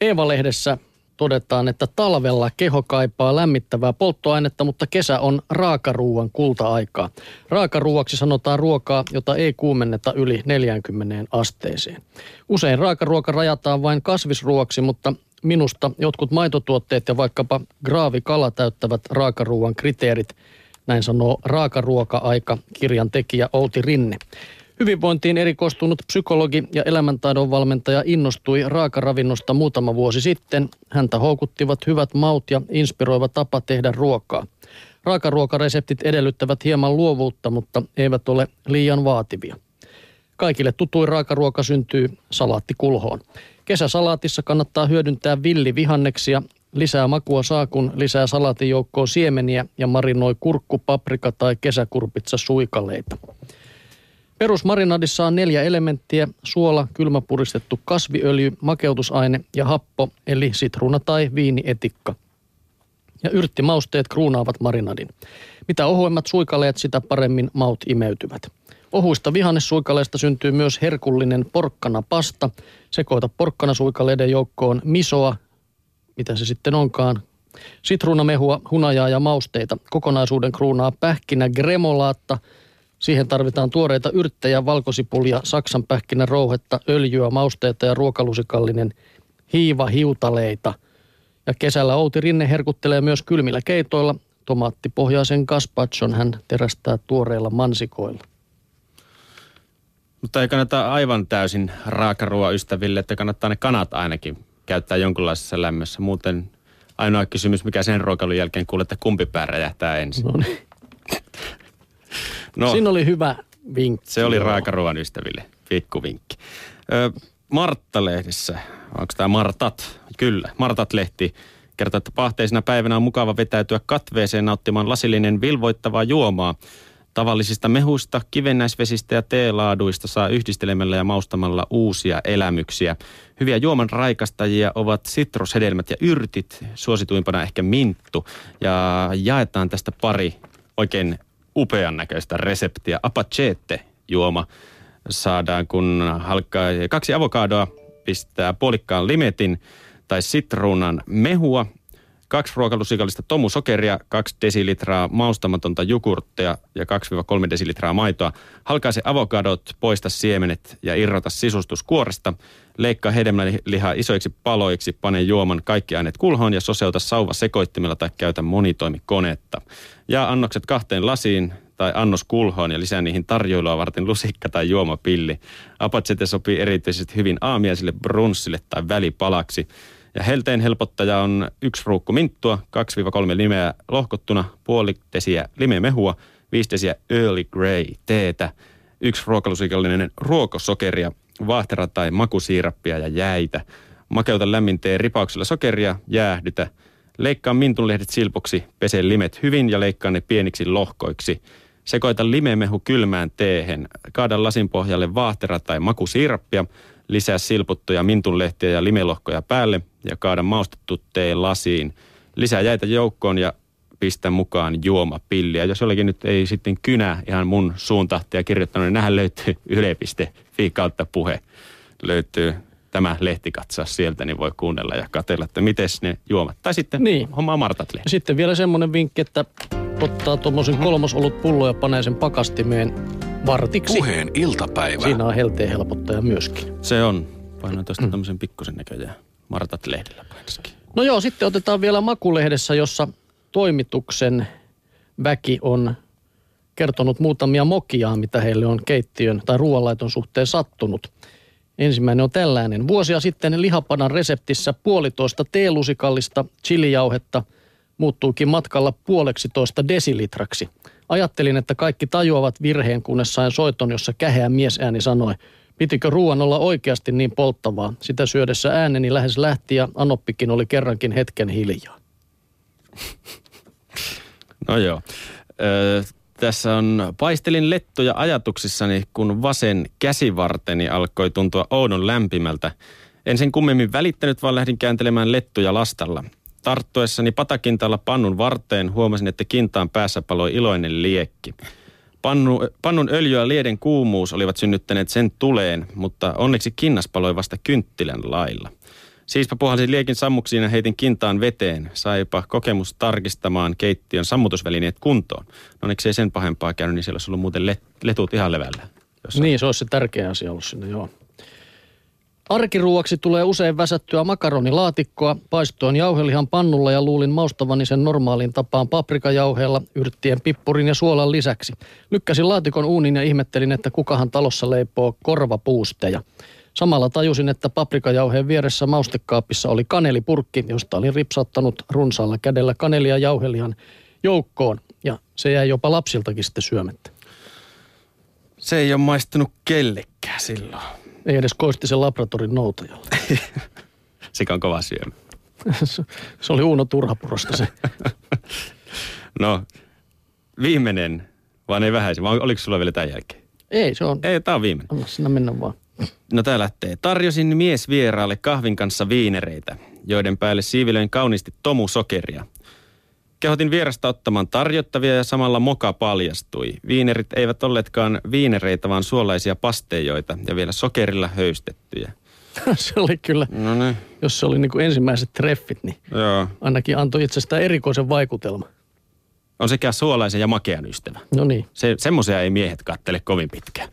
Eeva-lehdessä todetaan, että talvella keho kaipaa lämmittävää polttoainetta, mutta kesä on raakaruuan kulta-aikaa. Raakaruuaksi sanotaan ruokaa, jota ei kuumenneta yli 40 asteeseen. Usein raakaruoka rajataan vain kasvisruoaksi, mutta minusta jotkut maitotuotteet ja vaikkapa graavikala täyttävät raakaruuan kriteerit. Näin sanoo Raakaruoka-aika kirjan tekijä Outi Rinne. Hyvinvointiin erikoistunut psykologi ja elämäntaidon valmentaja innostui raakaravinnosta muutama vuosi sitten. Häntä houkuttivat hyvät maut ja inspiroiva tapa tehdä ruokaa. Raakaruokareseptit edellyttävät hieman luovuutta, mutta eivät ole liian vaativia. Kaikille tutuin raakaruoka syntyy salaattikulhoon. Kesäsalaatissa kannattaa hyödyntää villivihanneksia. Lisää makua saa, kun lisää salaatin joukkoon siemeniä ja marinoi kurkku, paprika tai kesäkurpitsa suikaleita. Perusmarinadissa on neljä elementtiä, suola, kylmäpuristettu kasviöljy, makeutusaine ja happo, eli sitruuna tai viinietikka. Ja yrttimausteet kruunaavat marinadin. Mitä ohuemmat suikaleet, sitä paremmin maut imeytyvät. Ohuista vihannessuikaleista syntyy myös herkullinen porkkana pasta. Sekoita porkkanasuikaleiden joukkoon misoa, mitä se sitten onkaan, sitruunamehua, hunajaa ja mausteita. Kokonaisuuden kruunaa pähkinä gremolaatta – Siihen tarvitaan tuoreita yrttejä, valkosipulia, saksanpähkinä, rouhetta, öljyä, mausteita ja ruokalusikallinen hiiva hiutaleita. Ja kesällä Outi Rinne herkuttelee myös kylmillä keitoilla. Tomaattipohjaisen gazpachon hän terästää tuoreilla mansikoilla. Mutta ei kannata aivan täysin raakaruoa ystäville, että kannattaa ne kanat ainakin käyttää jonkinlaisessa lämmössä. Muuten ainoa kysymys, mikä sen ruokailun jälkeen kuulee, että kumpi pää räjähtää ensin. No niin. No, Siinä oli hyvä vinkki. Se oli raakaruoan ystäville. vinkki. Ö, Martta-lehdessä, onko tämä Martat? Kyllä, Martat-lehti kertoo, että pahteisena päivänä on mukava vetäytyä katveeseen nauttimaan lasillinen vilvoittavaa juomaa. Tavallisista mehuista, kivennäisvesistä ja teelaaduista saa yhdistelemällä ja maustamalla uusia elämyksiä. Hyviä juoman raikastajia ovat sitrushedelmät ja yrtit, suosituimpana ehkä minttu. Ja jaetaan tästä pari oikein upean näköistä reseptiä. Apachete juoma saadaan, kun halkkaa kaksi avokadoa, pistää puolikkaan limetin tai sitruunan mehua, kaksi ruokalusikallista tomusokeria, kaksi desilitraa maustamatonta jogurttia ja 2-3 desilitraa maitoa. Halkaise avokadot, poista siemenet ja irrota sisustus kuoresta. Leikkaa hedelmälihaa isoiksi paloiksi, pane juoman kaikki aineet kulhoon ja soseuta sauva sekoittimella tai käytä monitoimikonetta. Ja annokset kahteen lasiin, tai annos kulhoon ja lisää niihin tarjoilua varten lusikka tai juomapilli. Apachete sopii erityisesti hyvin aamiaisille, brunssille tai välipalaksi. Ja helteen helpottaja on yksi ruukku minttua, 2-3 limeä lohkottuna, puoli desiä limemehua, 5 desiä early grey teetä, yksi ruokalusikallinen ruokosokeria, vaahtera tai makusiirappia ja jäitä. Makeuta lämmin tee ripauksella sokeria, jäähdytä. Leikkaa mintunlehdet silpuksi, pese limet hyvin ja leikkaa ne pieniksi lohkoiksi. Sekoita limemehu kylmään teehen. Kaada lasin pohjalle vaahtera tai makusiirappia. Lisää silputtuja mintunlehtiä ja limelohkoja päälle ja kaada maustettu tee lasiin. Lisää jäitä joukkoon ja pistä mukaan juomapilliä. Jos jollakin nyt ei sitten kynä ihan mun suuntahtia kirjoittanut, niin nähän löytyy yle.fi kautta puhe. Löytyy tämä lehtikatsaus sieltä, niin voi kuunnella ja katella, että miten ne juomat. Tai sitten niin. hommaa Martat lehti. Sitten vielä semmoinen vinkki, että ottaa tuommoisen mm-hmm. kolmosolut pullo ja panee sen pakastimeen vartiksi. Puheen iltapäivä. Siinä on helteen helpottaja myöskin. Se on. Painoin tuosta mm. tämmöisen pikkusen näköjään. Martat lehdellä painaskin. No joo, sitten otetaan vielä Makulehdessä, jossa toimituksen väki on kertonut muutamia mokiaa, mitä heille on keittiön tai ruoanlaiton suhteen sattunut. Ensimmäinen on tällainen. Vuosia sitten lihapadan reseptissä puolitoista teelusikallista chilijauhetta – muuttuukin matkalla puoleksi toista desilitraksi. Ajattelin, että kaikki tajuavat virheen, kunnes sain soiton, jossa käheä miesääni sanoi, pitikö ruoan olla oikeasti niin polttavaa. Sitä syödessä ääneni lähes lähti ja Anoppikin oli kerrankin hetken hiljaa. No joo. Ö, tässä on paistelin lettuja ajatuksissani, kun vasen käsivarteni alkoi tuntua oudon lämpimältä. En sen kummemmin välittänyt, vaan lähdin kääntelemään lettuja lastalla. Tarttuessani patakintalla pannun varteen huomasin, että kintaan päässä paloi iloinen liekki. Pannu, pannun öljy ja lieden kuumuus olivat synnyttäneet sen tuleen, mutta onneksi kinnas paloi vasta kynttilän lailla. Siispä puhalsin liekin sammuksiin ja heitin kintaan veteen. Saipa kokemus tarkistamaan keittiön sammutusvälineet kuntoon. No onneksi ei sen pahempaa käynyt, niin siellä olisi ollut muuten let, letut ihan levällä. Jossain. Niin, se olisi se tärkeä asia ollut sinne, joo. Arkiruuaksi tulee usein väsättyä makaronilaatikkoa. Paistoin jauhelihan pannulla ja luulin maustavani sen normaaliin tapaan paprikajauheella, yrttien, pippurin ja suolan lisäksi. Lykkäsin laatikon uunin ja ihmettelin, että kukahan talossa leipoo korvapuusteja. Samalla tajusin, että paprikajauheen vieressä maustekaapissa oli kanelipurkki, josta olin ripsauttanut runsaalla kädellä kanelia jauhelihan joukkoon. Ja se jäi jopa lapsiltakin sitten syömättä. Se ei ole maistunut kellekään silloin. Ei edes koistisen laboratorin noutajalle. Sekä on kova syömä. se oli Uuno Turhapurosta se. No, viimeinen, vaan ei vähäisi, vai oliko sulla vielä tämän jälkeen? Ei, se on. Ei, tämä on viimeinen. Anna sinä mennä vaan. No tää lähtee. Tarjosin mies vieraalle kahvin kanssa viinereitä, joiden päälle siivilöin kauniisti tomusokeria. Kehotin vierasta ottamaan tarjottavia ja samalla moka paljastui. Viinerit eivät olleetkaan viinereitä, vaan suolaisia pasteijoita ja vielä sokerilla höystettyjä. se oli kyllä, No niin, jos se oli niin kuin ensimmäiset treffit, niin joo. ainakin antoi itsestään erikoisen vaikutelma. On sekä suolaisen ja makean ystävä. No niin. Se, semmoisia ei miehet kattele kovin pitkään.